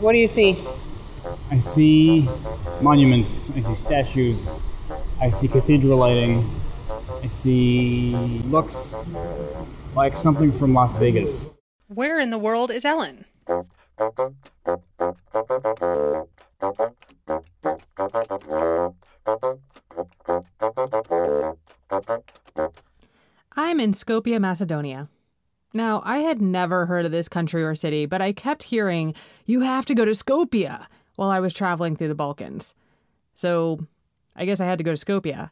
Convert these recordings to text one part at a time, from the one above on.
What do you see? I see monuments. I see statues. I see cathedral lighting. I see looks like something from Las Vegas. Where in the world is Ellen? I'm in Skopje, Macedonia. Now, I had never heard of this country or city, but I kept hearing, you have to go to Skopje while I was traveling through the Balkans. So, I guess I had to go to Skopje.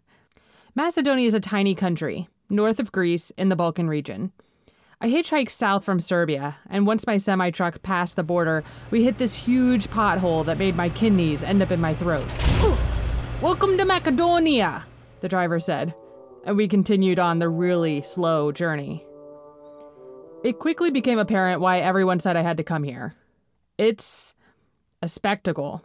Macedonia is a tiny country, north of Greece in the Balkan region. I hitchhiked south from Serbia, and once my semi truck passed the border, we hit this huge pothole that made my kidneys end up in my throat. Welcome to Macedonia, the driver said, and we continued on the really slow journey. It quickly became apparent why everyone said I had to come here. It's a spectacle.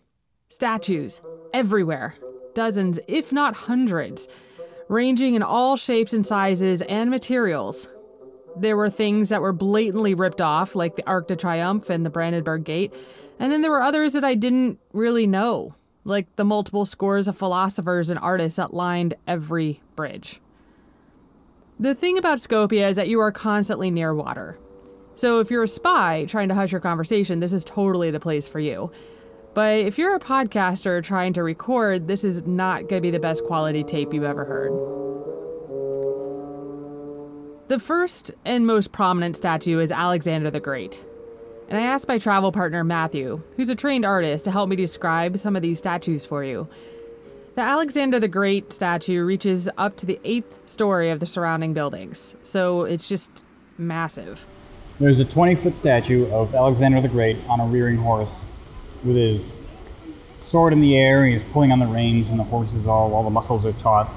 Statues everywhere, dozens, if not hundreds, ranging in all shapes and sizes and materials. There were things that were blatantly ripped off, like the Arc de Triomphe and the Brandenburg Gate, and then there were others that I didn't really know, like the multiple scores of philosophers and artists that lined every bridge. The thing about Skopje is that you are constantly near water. So if you're a spy trying to hush your conversation, this is totally the place for you. But if you're a podcaster trying to record, this is not going to be the best quality tape you've ever heard. The first and most prominent statue is Alexander the Great. And I asked my travel partner Matthew, who's a trained artist, to help me describe some of these statues for you. The Alexander the Great statue reaches up to the eighth story of the surrounding buildings, so it's just massive. There's a 20 foot statue of Alexander the Great on a rearing horse with his sword in the air. He's pulling on the reins, and the horse is all, all the muscles are taut.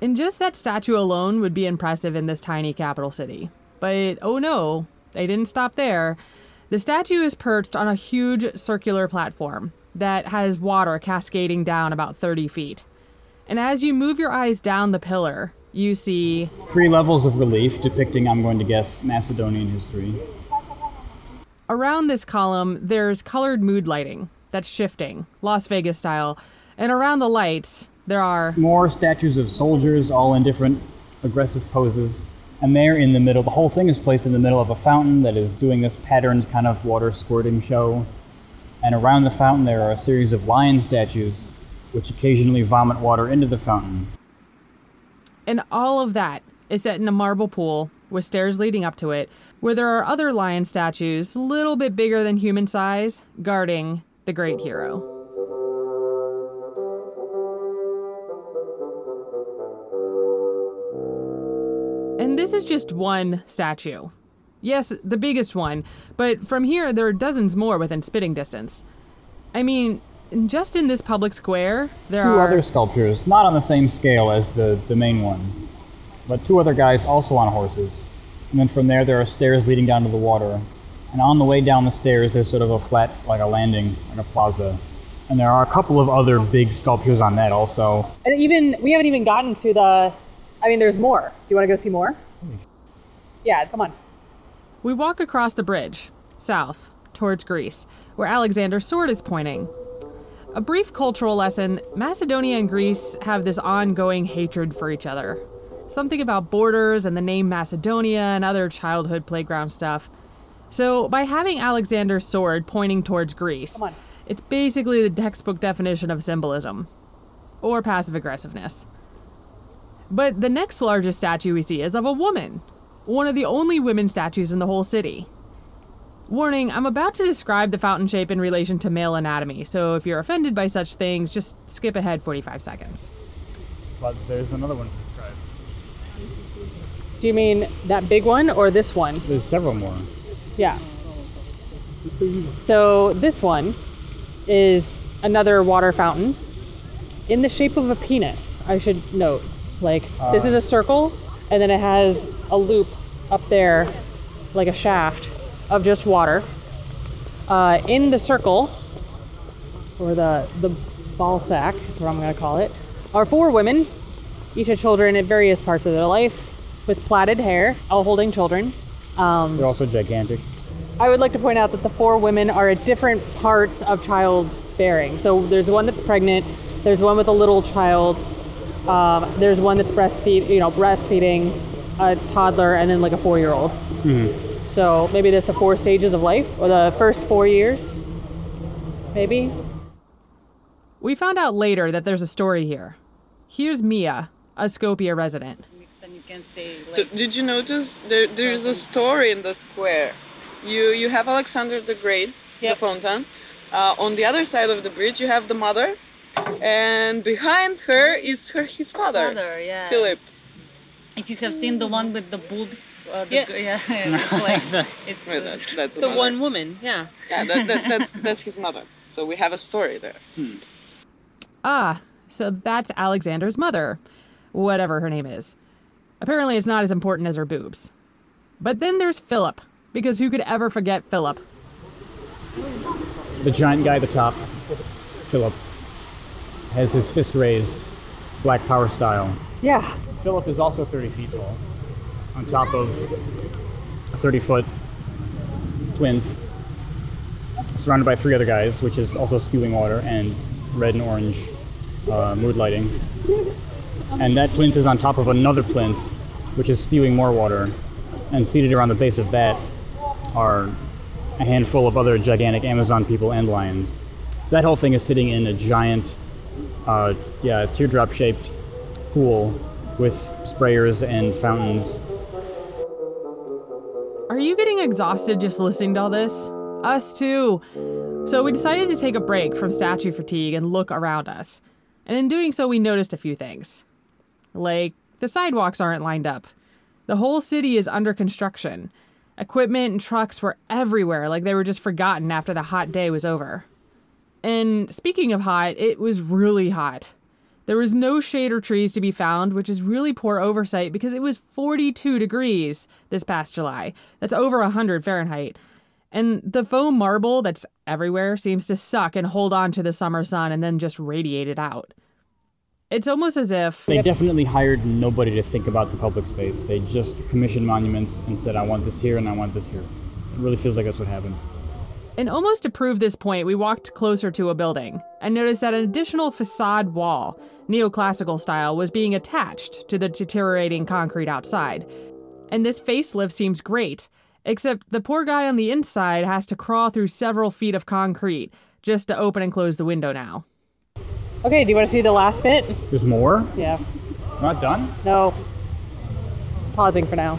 And just that statue alone would be impressive in this tiny capital city. But oh no, they didn't stop there. The statue is perched on a huge circular platform that has water cascading down about 30 feet. And as you move your eyes down the pillar, you see Three levels of relief depicting, I'm going to guess, Macedonian history. around this column, there's colored mood lighting that's shifting, Las Vegas style. And around the lights, there are More statues of soldiers, all in different aggressive poses. And there in the middle, the whole thing is placed in the middle of a fountain that is doing this patterned kind of water squirting show. And around the fountain, there are a series of lion statues, which occasionally vomit water into the fountain. And all of that is set in a marble pool with stairs leading up to it, where there are other lion statues, a little bit bigger than human size, guarding the great hero. And this is just one statue. Yes, the biggest one, but from here there are dozens more within spitting distance. I mean, just in this public square, there two are other sculptures, not on the same scale as the, the main one, but two other guys also on horses. And then from there, there are stairs leading down to the water. And on the way down the stairs, there's sort of a flat, like a landing, like a plaza. And there are a couple of other big sculptures on that also. And even we haven't even gotten to the. I mean, there's more. Do you want to go see more? Hmm. Yeah, come on. We walk across the bridge, south, towards Greece, where Alexander's sword is pointing. A brief cultural lesson Macedonia and Greece have this ongoing hatred for each other. Something about borders and the name Macedonia and other childhood playground stuff. So, by having Alexander's sword pointing towards Greece, it's basically the textbook definition of symbolism or passive aggressiveness. But the next largest statue we see is of a woman, one of the only women statues in the whole city. Warning, I'm about to describe the fountain shape in relation to male anatomy, so if you're offended by such things, just skip ahead 45 seconds. But there's another one described. Do you mean that big one or this one? There's several more. Yeah. So this one is another water fountain in the shape of a penis. I should note. Like this is a uh, circle, and then it has a loop up there, like a shaft of just water. Uh, in the circle, or the the ball sack is what I'm going to call it, are four women, each had children at various parts of their life, with plaited hair, all holding children. Um, They're also gigantic. I would like to point out that the four women are at different parts of childbearing. So there's one that's pregnant, there's one with a little child, um, there's one that's breastfeed, you know, breastfeeding a toddler, and then like a four-year-old. So maybe there's the four stages of life, or the first four years, maybe. We found out later that there's a story here. Here's Mia, a Skopje resident. Then you can say So did you notice there, there's a story in the square? You you have Alexander the Great, Yep. the fountain. Uh, on the other side of the bridge, you have the mother, and behind her is her his father, father, yeah. Philip. If you have seen the one with the boobs, uh, the, Yeah. yeah, yeah, it's like it's Wait, that's, that's The one woman, yeah. Yeah, that, that, that's that's his mother. So we have a story there. Ah, so that's Alexander's mother, whatever her name is. Apparently, it's not as important as her boobs. But then there's Philip, because who could ever forget Philip? The giant guy at the top, Philip, has his fist raised, Black Power style. Yeah. Philip is also 30 feet tall, on top of a 30 foot plinth, surrounded by three other guys, which is also spewing water and red and orange uh, mood lighting. And that plinth is on top of another plinth, which is spewing more water. And seated around the base of that are a handful of other gigantic Amazon people and lions. That whole thing is sitting in a giant, uh, yeah, teardrop shaped pool with sprayers and fountains. Are you getting exhausted just listening to all this? Us too. So we decided to take a break from statue fatigue and look around us. And in doing so, we noticed a few things. Like, the sidewalks aren't lined up. The whole city is under construction. Equipment and trucks were everywhere, like they were just forgotten after the hot day was over. And speaking of hot, it was really hot. There was no shade or trees to be found, which is really poor oversight because it was 42 degrees this past July. That's over 100 Fahrenheit. And the foam marble that's everywhere seems to suck and hold on to the summer sun and then just radiate it out. It's almost as if They definitely hired nobody to think about the public space. They just commissioned monuments and said, I want this here and I want this here. It really feels like that's what happened. And almost to prove this point, we walked closer to a building and noticed that an additional facade wall, neoclassical style, was being attached to the deteriorating concrete outside. And this facelift seems great, except the poor guy on the inside has to crawl through several feet of concrete just to open and close the window now. Okay, do you want to see the last bit? There's more? Yeah. Not done? No. Pausing for now.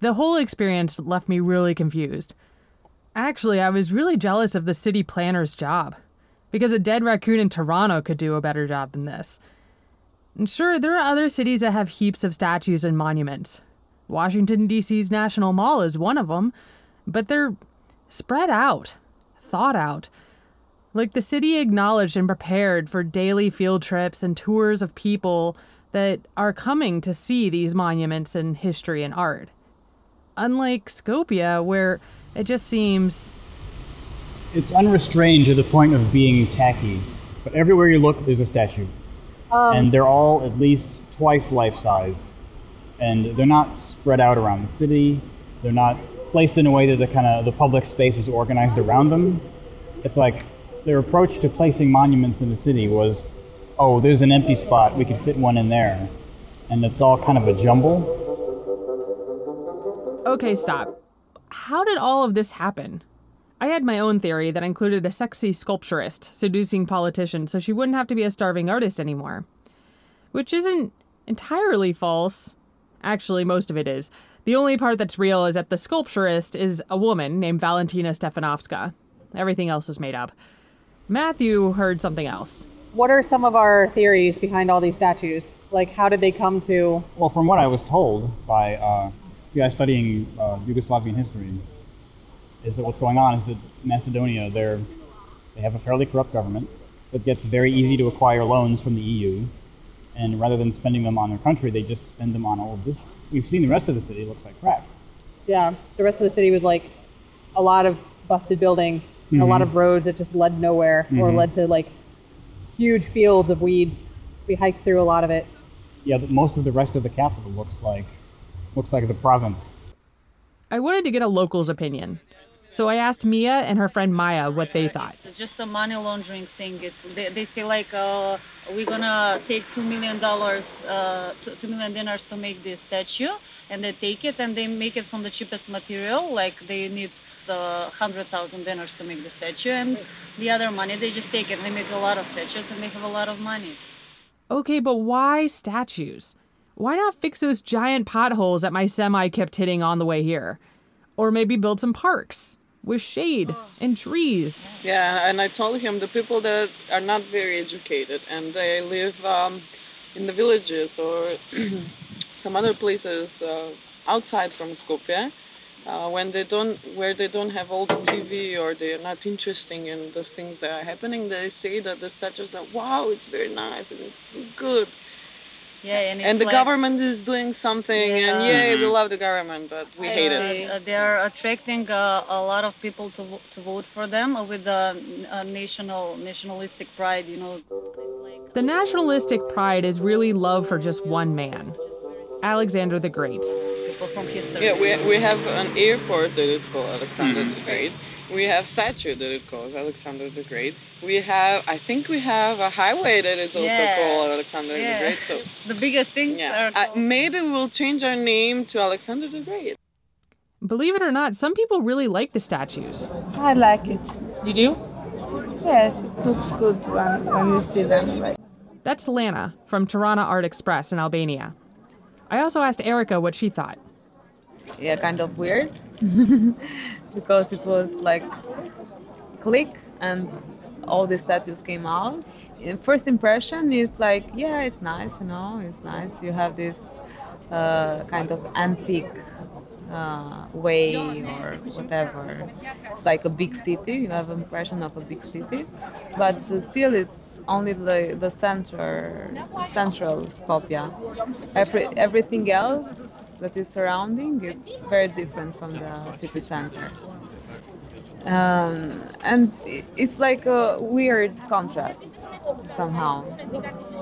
The whole experience left me really confused. Actually, I was really jealous of the city planner's job, because a dead raccoon in Toronto could do a better job than this. And sure, there are other cities that have heaps of statues and monuments. Washington, D.C.'s National Mall is one of them, but they're spread out, thought out. Like the city acknowledged and prepared for daily field trips and tours of people that are coming to see these monuments and history and art. Unlike Skopje, where it just seems It's unrestrained to the point of being tacky. But everywhere you look, there's a statue. Um, and they're all at least twice life size. And they're not spread out around the city. They're not placed in a way that the kind of the public space is organized around them. It's like their approach to placing monuments in the city was, oh, there's an empty spot, we could fit one in there. And it's all kind of a jumble. okay, stop. How did all of this happen? I had my own theory that included a sexy sculpturist seducing politicians so she wouldn't have to be a starving artist anymore. Which isn't entirely false. Actually, most of it is. The only part that's real is that the sculpturist is a woman named Valentina Stevanovska. Everything else was made up. Matthew heard something else. What are some of our theories behind all these statues? Like, how did they come to? Well, from what I was told by uh, the guy studying uh, Yugoslavian history, is that what's going on is that Macedonia, they're, they have a fairly corrupt government that gets very easy to acquire loans from the EU, and rather than spending them on their country, they just spend them on all of this. We've seen the rest of the city; it looks like crap. Yeah, the rest of the city was like a lot of busted buildings, and a lot of roads that just led nowhere or led to like huge fields of weeds. We hiked through a lot of it. Yeah, but most of the rest of the capital looks like looks like the province. I wanted to get a local's opinion. So I asked Mia and her friend Maya what they thought. It's just a money laundering thing. It's they, they say like uh, we're gonna take two million dollars, uh, two, two million dinars to make this statue, and they take it and they make it from the cheapest material. Like they need the hundred thousand dinars to make the statue, and the other money they just take it. They make a lot of statues and they have a lot of money. Okay, but why statues? Why not fix those giant potholes that my semi kept hitting on the way here? Or maybe build some parks with shade and trees. Yeah, and I told him the people that are not very educated and they live um, in the villages or some other places uh, outside from Skopje, uh, when they don't, where they don't have all the TV or they are not interested in the things that are happening, they say that the statues are wow, it's very nice and it's good. Yeah, and, and the like, government is doing something, and Yeah. yay, we love the government, but we hate it. Uh, they are attracting uh, a lot of people to vo- to vote for them with the uh, national nationalistic pride. You know, like The nationalistic pride is really love for just one man Alexander the Great. people from history. Yeah, we, we have an airport that is called Alexander the Great. We have statue that it calls Alexander the Great. We have, I think we have a highway that is also Yeah. called Alexander Yeah. the Great. So the biggest thing. yeah, are uh, maybe we will change our name to Alexander the Great. Believe it or not, some people really like the statues. I like it. You do? Yes, it looks good when, when you see them. Like, That's Lana from Tirana Art Express in Albania. I also asked Erika what she thought. yeah, kind of weird because it was like click and all the statues came out. First impression is like, yeah, it's nice, you know, it's nice. You have this uh, kind of antique uh, way or whatever. It's like a big city. You have an impression of a big city, but uh, still, it's only the the center, central Skopje. Every everything else that is surrounding it's very different from the city center. Um, and it's like a weird contrast somehow.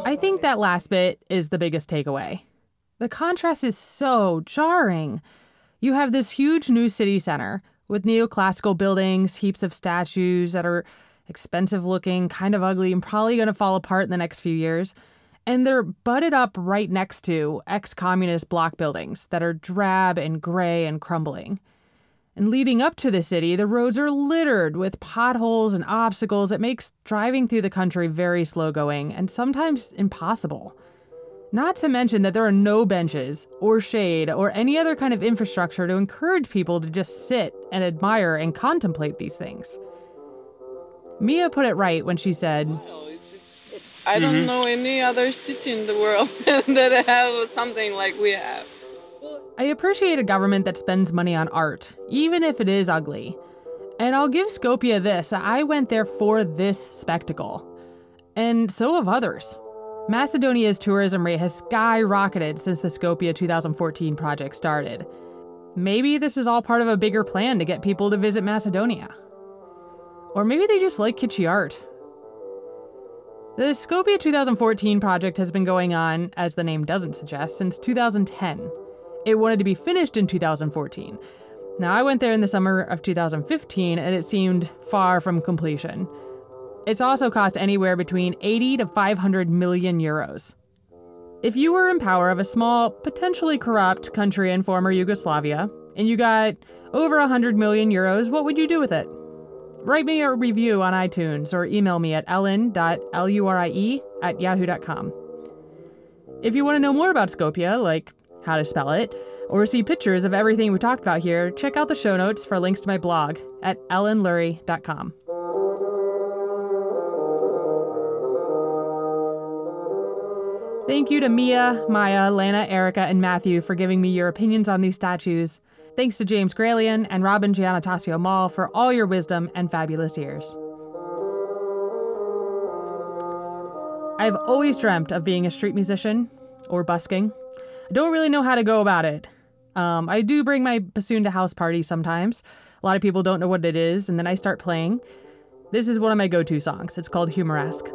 I think that last bit is the biggest takeaway. The contrast is so jarring. You have this huge new city center with neoclassical buildings, heaps of statues that are expensive looking, kind of ugly, and probably going to fall apart in the next few years. And they're butted up right next to ex communist block buildings that are drab and gray and crumbling. And leading up to the city, the roads are littered with potholes and obstacles that makes driving through the country very slow going and sometimes impossible. Not to mention that there are no benches or shade or any other kind of infrastructure to encourage people to just sit and admire and contemplate these things. Mia put it right when she said, it's, it's, I don't mm-hmm. know any other city in the world that have something like we have. I appreciate a government that spends money on art, even if it is ugly. And I'll give Skopje this I went there for this spectacle. And so have others. Macedonia's tourism rate has skyrocketed since the Skopje 2014 project started. Maybe this was all part of a bigger plan to get people to visit Macedonia. Or maybe they just like kitschy art. The Skopje 2014 project has been going on, as the name doesn't suggest, since 2010. It wanted to be finished in 2014. Now, I went there in the summer of 2015 and it seemed far from completion. It's also cost anywhere between 80 to 500 million euros. If you were in power of a small, potentially corrupt country in former Yugoslavia, and you got over 100 million euros, what would you do with it? Write me a review on iTunes or email me at ellen.lurie at yahoo.com. If you want to know more about Skopje, like how to spell it, or see pictures of everything we talked about here, check out the show notes for links to my blog at ellenlurie.com. Thank you to Mia, Maya, Lana, Erika, and Matthew for giving me your opinions on these statues. Thanks to James Gralian and Robin Giannatasio Mall for all your wisdom and fabulous ears. I've always dreamt of being a street musician or busking. I don't really know how to go about it. Um, I do bring my bassoon to house parties sometimes. A lot of people don't know what it is, and then I start playing. This is one of my go to songs. It's called Humoresque.